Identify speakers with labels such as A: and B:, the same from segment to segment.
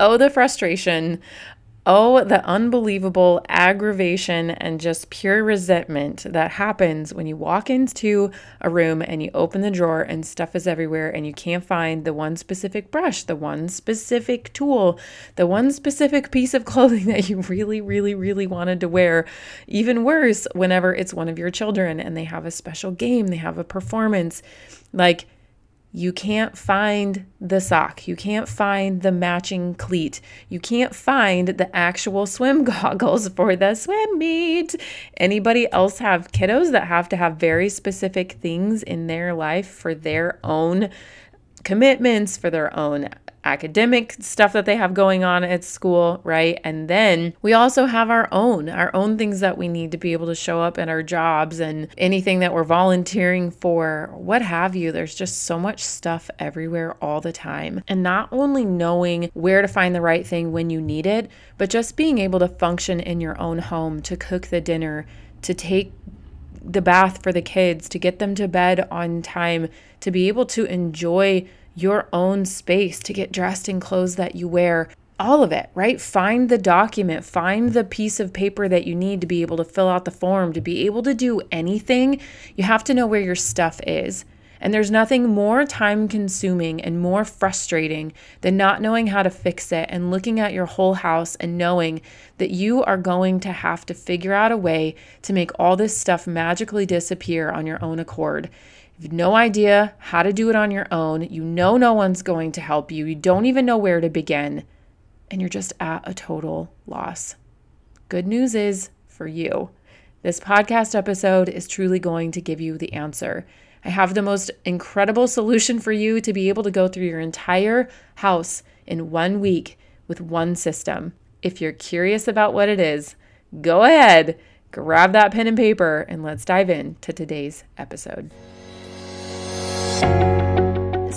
A: Oh, the frustration Oh, the unbelievable aggravation and just pure resentment that happens when you walk into a room and you open the drawer and stuff is everywhere and you can't find the one specific brush, the one specific tool, the one specific piece of clothing that you really, really, really wanted to wear. Even worse, whenever it's one of your children and they have a special game, they have a performance. Like, you can't find the sock. You can't find the matching cleat. You can't find the actual swim goggles for the swim meet. Anybody else have kiddos that have to have very specific things in their life for their own commitments, for their own academic stuff that they have going on at school, right? And then we also have our own, our own things that we need to be able to show up in our jobs and anything that we're volunteering for, what have you. There's just so much stuff everywhere all the time. And not only knowing where to find the right thing when you need it, but just being able to function in your own home, to cook the dinner, to take the bath for the kids, to get them to bed on time, to be able to enjoy your own space to get dressed in clothes that you wear. All of it, right? Find the document, find the piece of paper that you need to be able to fill out the form, to be able to do anything. You have to know where your stuff is. And there's nothing more time consuming and more frustrating than not knowing how to fix it and looking at your whole house and knowing that you are going to have to figure out a way to make all this stuff magically disappear on your own accord. You have no idea how to do it on your own. You know no one's going to help you. You don't even know where to begin. And you're just at a total loss. Good news is for you, this podcast episode is truly going to give you the answer. I have the most incredible solution for you to be able to go through your entire house in one week with one system. If you're curious about what it is, go ahead, grab that pen and paper, and let's dive into today's episode.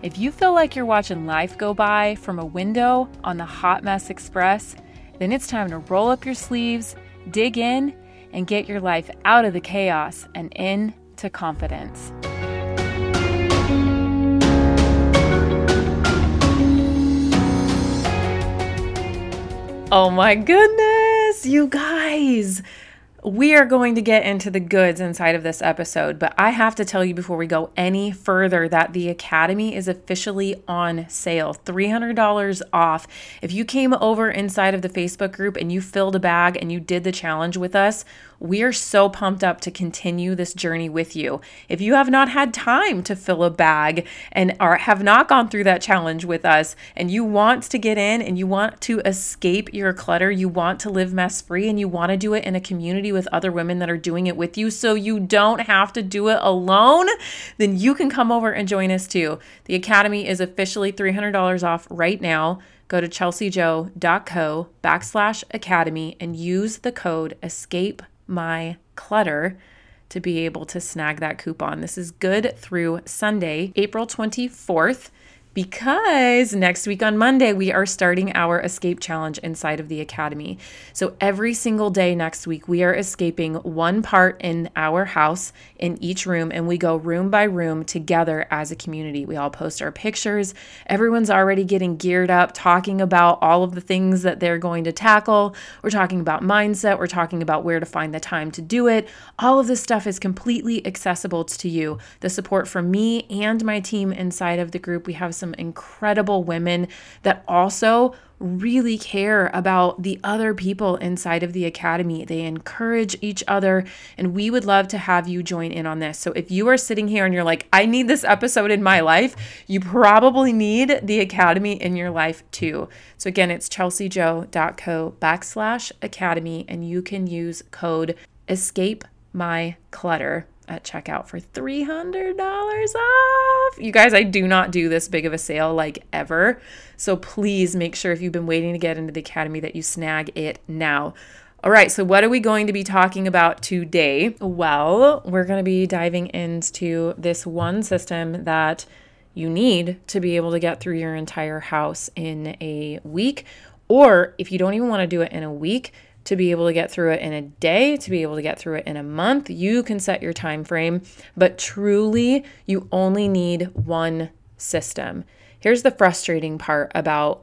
A: if you feel like you're watching life go by from a window on the Hot Mess Express, then it's time to roll up your sleeves, dig in, and get your life out of the chaos and into confidence. Oh my goodness, you guys! We are going to get into the goods inside of this episode, but I have to tell you before we go any further that the Academy is officially on sale $300 off. If you came over inside of the Facebook group and you filled a bag and you did the challenge with us, we are so pumped up to continue this journey with you. If you have not had time to fill a bag and are have not gone through that challenge with us and you want to get in and you want to escape your clutter, you want to live mess free and you want to do it in a community with other women that are doing it with you so you don't have to do it alone, then you can come over and join us too. The Academy is officially $300 off right now go to chelseajo.co backslash academy and use the code escape my clutter to be able to snag that coupon. This is good through Sunday, April 24th because next week on Monday, we are starting our escape challenge inside of the Academy. So every single day next week, we are escaping one part in our house in each room, and we go room by room together as a community. We all post our pictures. Everyone's already getting geared up, talking about all of the things that they're going to tackle. We're talking about mindset, we're talking about where to find the time to do it. All of this stuff is completely accessible to you. The support from me and my team inside of the group, we have some some incredible women that also really care about the other people inside of the academy. They encourage each other, and we would love to have you join in on this. So, if you are sitting here and you're like, I need this episode in my life, you probably need the academy in your life too. So, again, it's chelseajo.co backslash academy, and you can use code escape my clutter at checkout for $300 off. You guys, I do not do this big of a sale like ever. So please make sure if you've been waiting to get into the academy that you snag it now. All right, so what are we going to be talking about today? Well, we're going to be diving into this one system that you need to be able to get through your entire house in a week. Or if you don't even want to do it in a week, to be able to get through it in a day, to be able to get through it in a month, you can set your time frame, but truly you only need one system. Here's the frustrating part about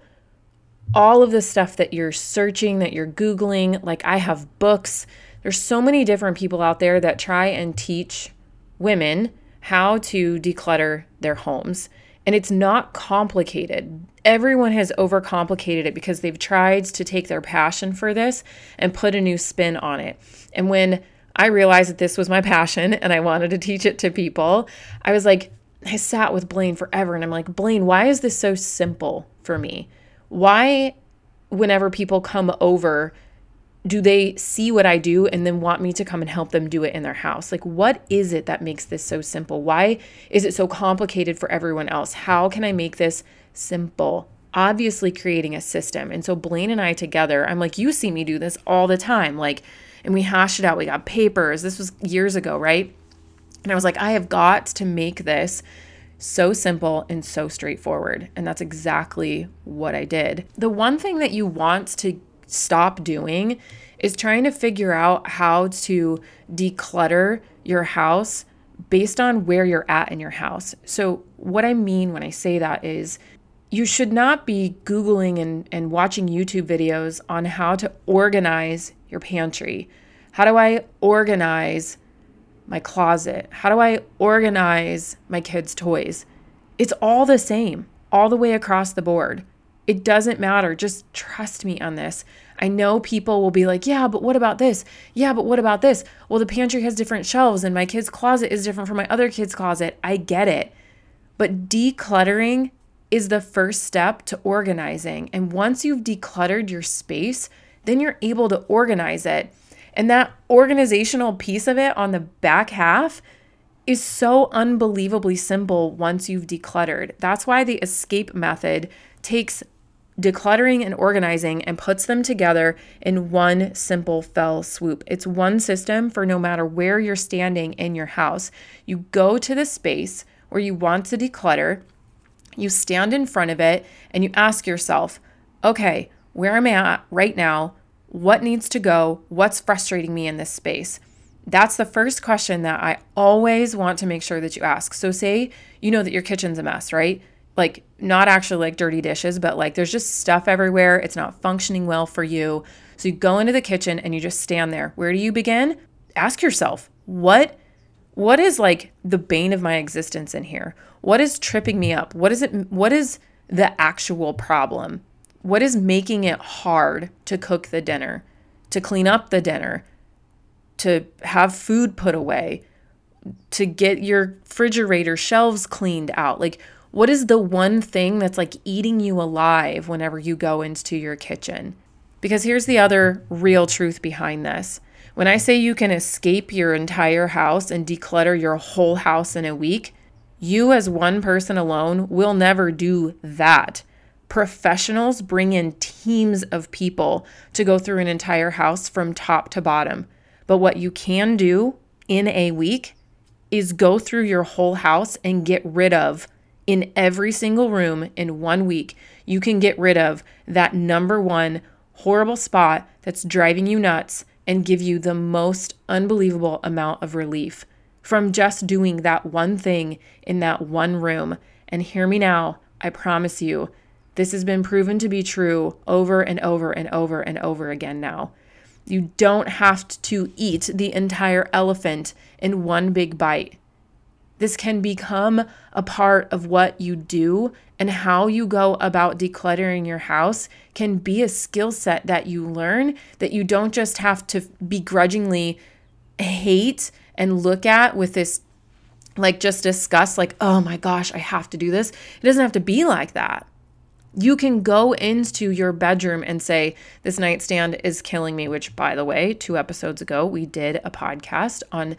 A: all of the stuff that you're searching, that you're Googling. Like, I have books. There's so many different people out there that try and teach women how to declutter their homes. And it's not complicated. Everyone has overcomplicated it because they've tried to take their passion for this and put a new spin on it. And when I realized that this was my passion and I wanted to teach it to people, I was like, I sat with Blaine forever and I'm like, Blaine, why is this so simple for me? Why, whenever people come over, do they see what I do and then want me to come and help them do it in their house? Like, what is it that makes this so simple? Why is it so complicated for everyone else? How can I make this simple? Obviously, creating a system. And so, Blaine and I together, I'm like, you see me do this all the time. Like, and we hashed it out. We got papers. This was years ago, right? And I was like, I have got to make this so simple and so straightforward. And that's exactly what I did. The one thing that you want to stop doing is trying to figure out how to declutter your house based on where you're at in your house. So, what I mean when I say that is you should not be Googling and, and watching YouTube videos on how to organize your pantry. How do I organize my closet? How do I organize my kids' toys? It's all the same, all the way across the board. It doesn't matter. Just trust me on this. I know people will be like, yeah, but what about this? Yeah, but what about this? Well, the pantry has different shelves and my kid's closet is different from my other kid's closet. I get it. But decluttering is the first step to organizing. And once you've decluttered your space, then you're able to organize it. And that organizational piece of it on the back half is so unbelievably simple once you've decluttered. That's why the escape method takes decluttering and organizing and puts them together in one simple fell swoop. It's one system for no matter where you're standing in your house. You go to the space where you want to declutter, you stand in front of it, and you ask yourself, okay, where am I at right now? What needs to go? What's frustrating me in this space? That's the first question that I always want to make sure that you ask. So, say you know that your kitchen's a mess, right? Like not actually like dirty dishes, but like there's just stuff everywhere. It's not functioning well for you. So you go into the kitchen and you just stand there. Where do you begin? Ask yourself, what what is like the bane of my existence in here? What is tripping me up? What is it what is the actual problem? What is making it hard to cook the dinner, to clean up the dinner, to have food put away, to get your refrigerator shelves cleaned out? Like what is the one thing that's like eating you alive whenever you go into your kitchen? Because here's the other real truth behind this. When I say you can escape your entire house and declutter your whole house in a week, you as one person alone will never do that. Professionals bring in teams of people to go through an entire house from top to bottom. But what you can do in a week is go through your whole house and get rid of in every single room in one week, you can get rid of that number one horrible spot that's driving you nuts and give you the most unbelievable amount of relief from just doing that one thing in that one room. And hear me now, I promise you, this has been proven to be true over and over and over and over again now. You don't have to eat the entire elephant in one big bite. This can become a part of what you do and how you go about decluttering your house can be a skill set that you learn that you don't just have to begrudgingly hate and look at with this like just disgust, like oh my gosh I have to do this. It doesn't have to be like that. You can go into your bedroom and say this nightstand is killing me which by the way 2 episodes ago we did a podcast on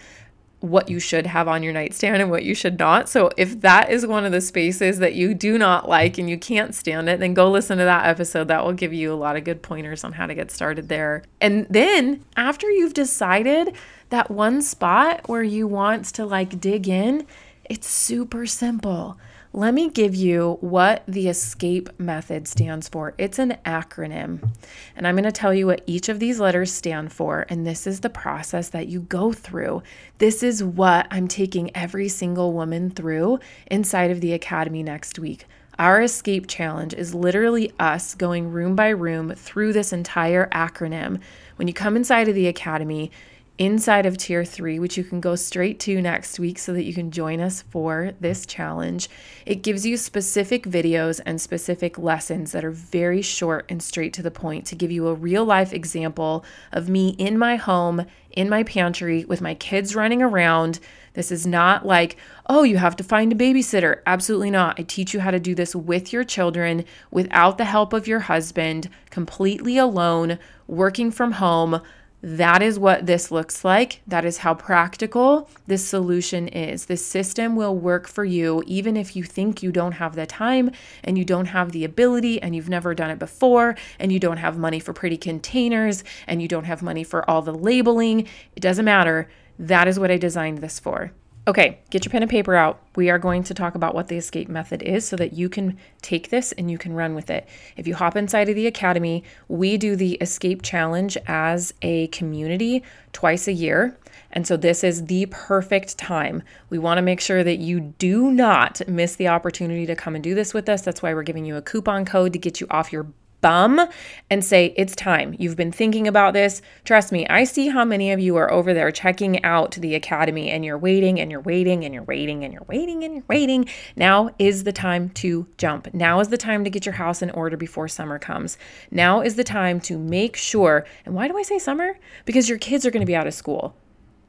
A: what you should have on your nightstand and what you should not. So if that is one of the spaces that you do not like and you can't stand it, then go listen to that episode. That will give you a lot of good pointers on how to get started there. And then after you've decided that one spot where you want to like dig in, it's super simple. Let me give you what the ESCAPE method stands for. It's an acronym, and I'm going to tell you what each of these letters stand for, and this is the process that you go through. This is what I'm taking every single woman through inside of the academy next week. Our ESCAPE challenge is literally us going room by room through this entire acronym. When you come inside of the academy, inside of tier three, which you can go straight to next week so that you can join us for this challenge. It gives you specific videos and specific lessons that are very short and straight to the point to give you a real life example of me in my home, in my pantry, with my kids running around. This is not like, oh, you have to find a babysitter. Absolutely not. I teach you how to do this with your children, without the help of your husband, completely alone, working from home that is what this looks like. That is how practical this solution is. This system will work for you even if you think you don't have the time and you don't have the ability and you've never done it before and you don't have money for pretty containers and you don't have money for all the labeling. It doesn't matter. That is what I designed this for. Okay, get your pen and paper out. We are going to talk about what the ESCAPE method is so that you can take this and you can run with it. If you hop inside of the academy, we do the ESCAPE challenge as a community twice a year. And so this is the perfect time. We want to make sure that you do not miss the opportunity to come and do this with us. That's why we're giving you a coupon code to get you off your bum and say, It's time. You've been thinking about this. Trust me, I see how many of you are over there checking out the academy and you're waiting and you're waiting and you're waiting and you're waiting and you're waiting. Now is the time to jump. Now is the time to get your house in order before summer comes. Now is the time to make sure. And why do I say summer? Because your kids are going to be out of school.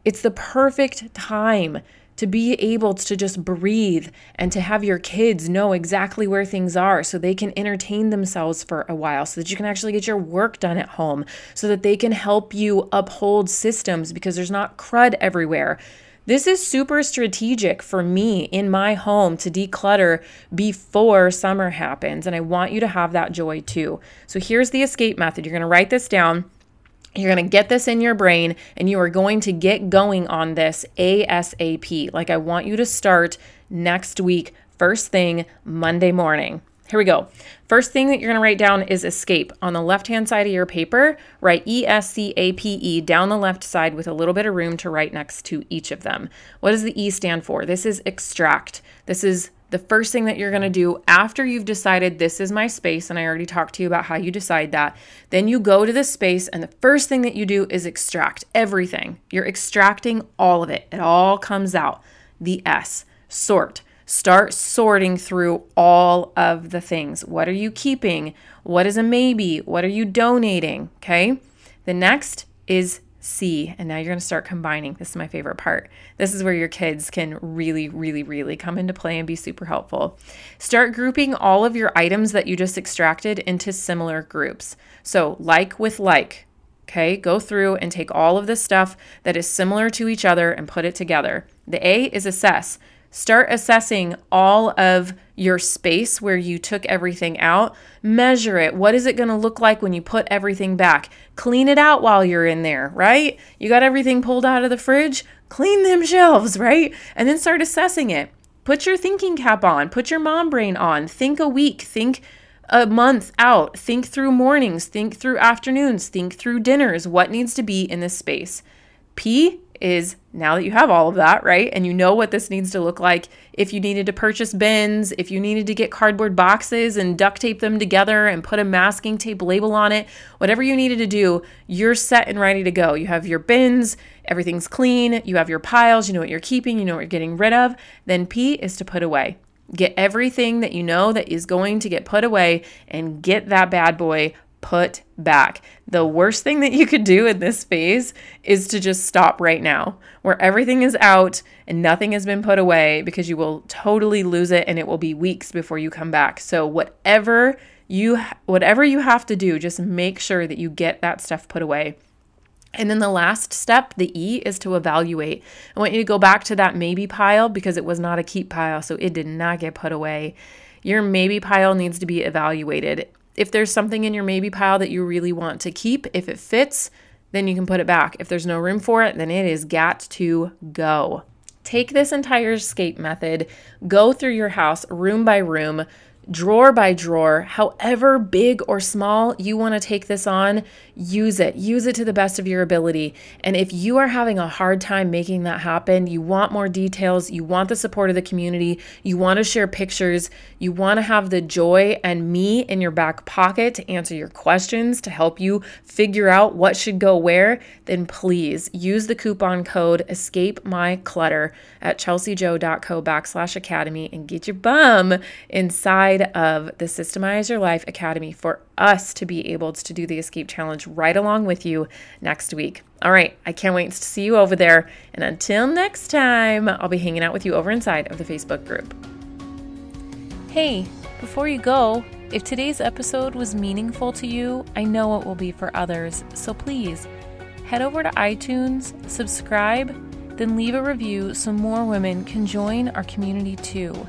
A: It's the perfect time to be able to just breathe and to have your kids know exactly where things are so they can entertain themselves for a while, so that you can actually get your work done at home, so that they can help you uphold systems because there's not crud everywhere. This is super strategic for me in my home to declutter before summer happens. And I want you to have that joy too. So here's the ESCAPE method. You're going to write this down. You're going to get this in your brain and you are going to get going on this ASAP. Like, I want you to start next week, first thing Monday morning. Here we go. First thing that you're going to write down is escape. On the left hand side of your paper, write E S C A P E down the left side with a little bit of room to write next to each of them. What does the E stand for? This is extract. This is the first thing that you're going to do after you've decided this is my space, and I already talked to you about how you decide that, then you go to the space, and the first thing that you do is extract everything. You're extracting all of it, it all comes out. The S, sort. Start sorting through all of the things. What are you keeping? What is a maybe? What are you donating? Okay. The next is C. And now you're going to start combining. This is my favorite part. This is where your kids can really, really, really come into play and be super helpful. Start grouping all of your items that you just extracted into similar groups. So, like with like. Okay, go through and take all of the stuff that is similar to each other and put it together. The A is assess. Start assessing all of your space where you took everything out. Measure it. What is it going to look like when you put everything back? Clean it out while you're in there, right? You got everything pulled out of the fridge? Clean them shelves, right? And then start assessing it. Put your thinking cap on, put your mom brain on. Think a week, think a month out, think through mornings, think through afternoons, think through dinners. What needs to be in this space? P is now that you have all of that, right? And you know what this needs to look like. If you needed to purchase bins, if you needed to get cardboard boxes and duct tape them together and put a masking tape label on it, whatever you needed to do, you're set and ready to go. You have your bins, everything's clean, you have your piles, you know what you're keeping, you know what you're getting rid of. Then P is to put away. Get everything that you know that is going to get put away and get that bad boy put back. The worst thing that you could do in this phase is to just stop right now, where everything is out and nothing has been put away because you will totally lose it and it will be weeks before you come back. So whatever you whatever you have to do, just make sure that you get that stuff put away. And then the last step, the E, is to evaluate. I want you to go back to that maybe pile because it was not a keep pile, so it did not get put away. Your maybe pile needs to be evaluated. If there's something in your maybe pile that you really want to keep, if it fits, then you can put it back. If there's no room for it, then it is got to go. Take this entire escape method, go through your house room by room, drawer by drawer, however big or small you want to take this on, use it. Use it to the best of your ability. And if you are having a hard time making that happen, you want more details, you want the support of the community, you want to share pictures, you want to have the joy and me in your back pocket to answer your questions, to help you figure out what should go where, then please use the coupon code escape my clutter at chelseajo.co backslash academy and get your bum inside of the Systemize Your Life Academy for us to be able to do the escape challenge right along with you next week. All right, I can't wait to see you over there. And until next time, I'll be hanging out with you over inside of the Facebook group.
B: Hey, before you go, if today's episode was meaningful to you, I know it will be for others. So please head over to iTunes, subscribe, then leave a review so more women can join our community too.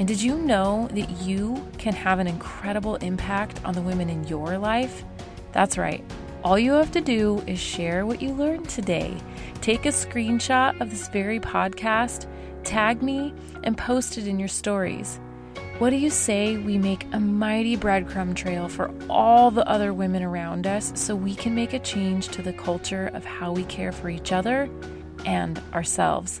B: And did you know that you can have an incredible impact on the women in your life? That's right. All you have to do is share what you learned today. Take a screenshot of this very podcast, tag me, and post it in your stories. What do you say we make a mighty breadcrumb trail for all the other women around us so we can make a change to the culture of how we care for each other and ourselves?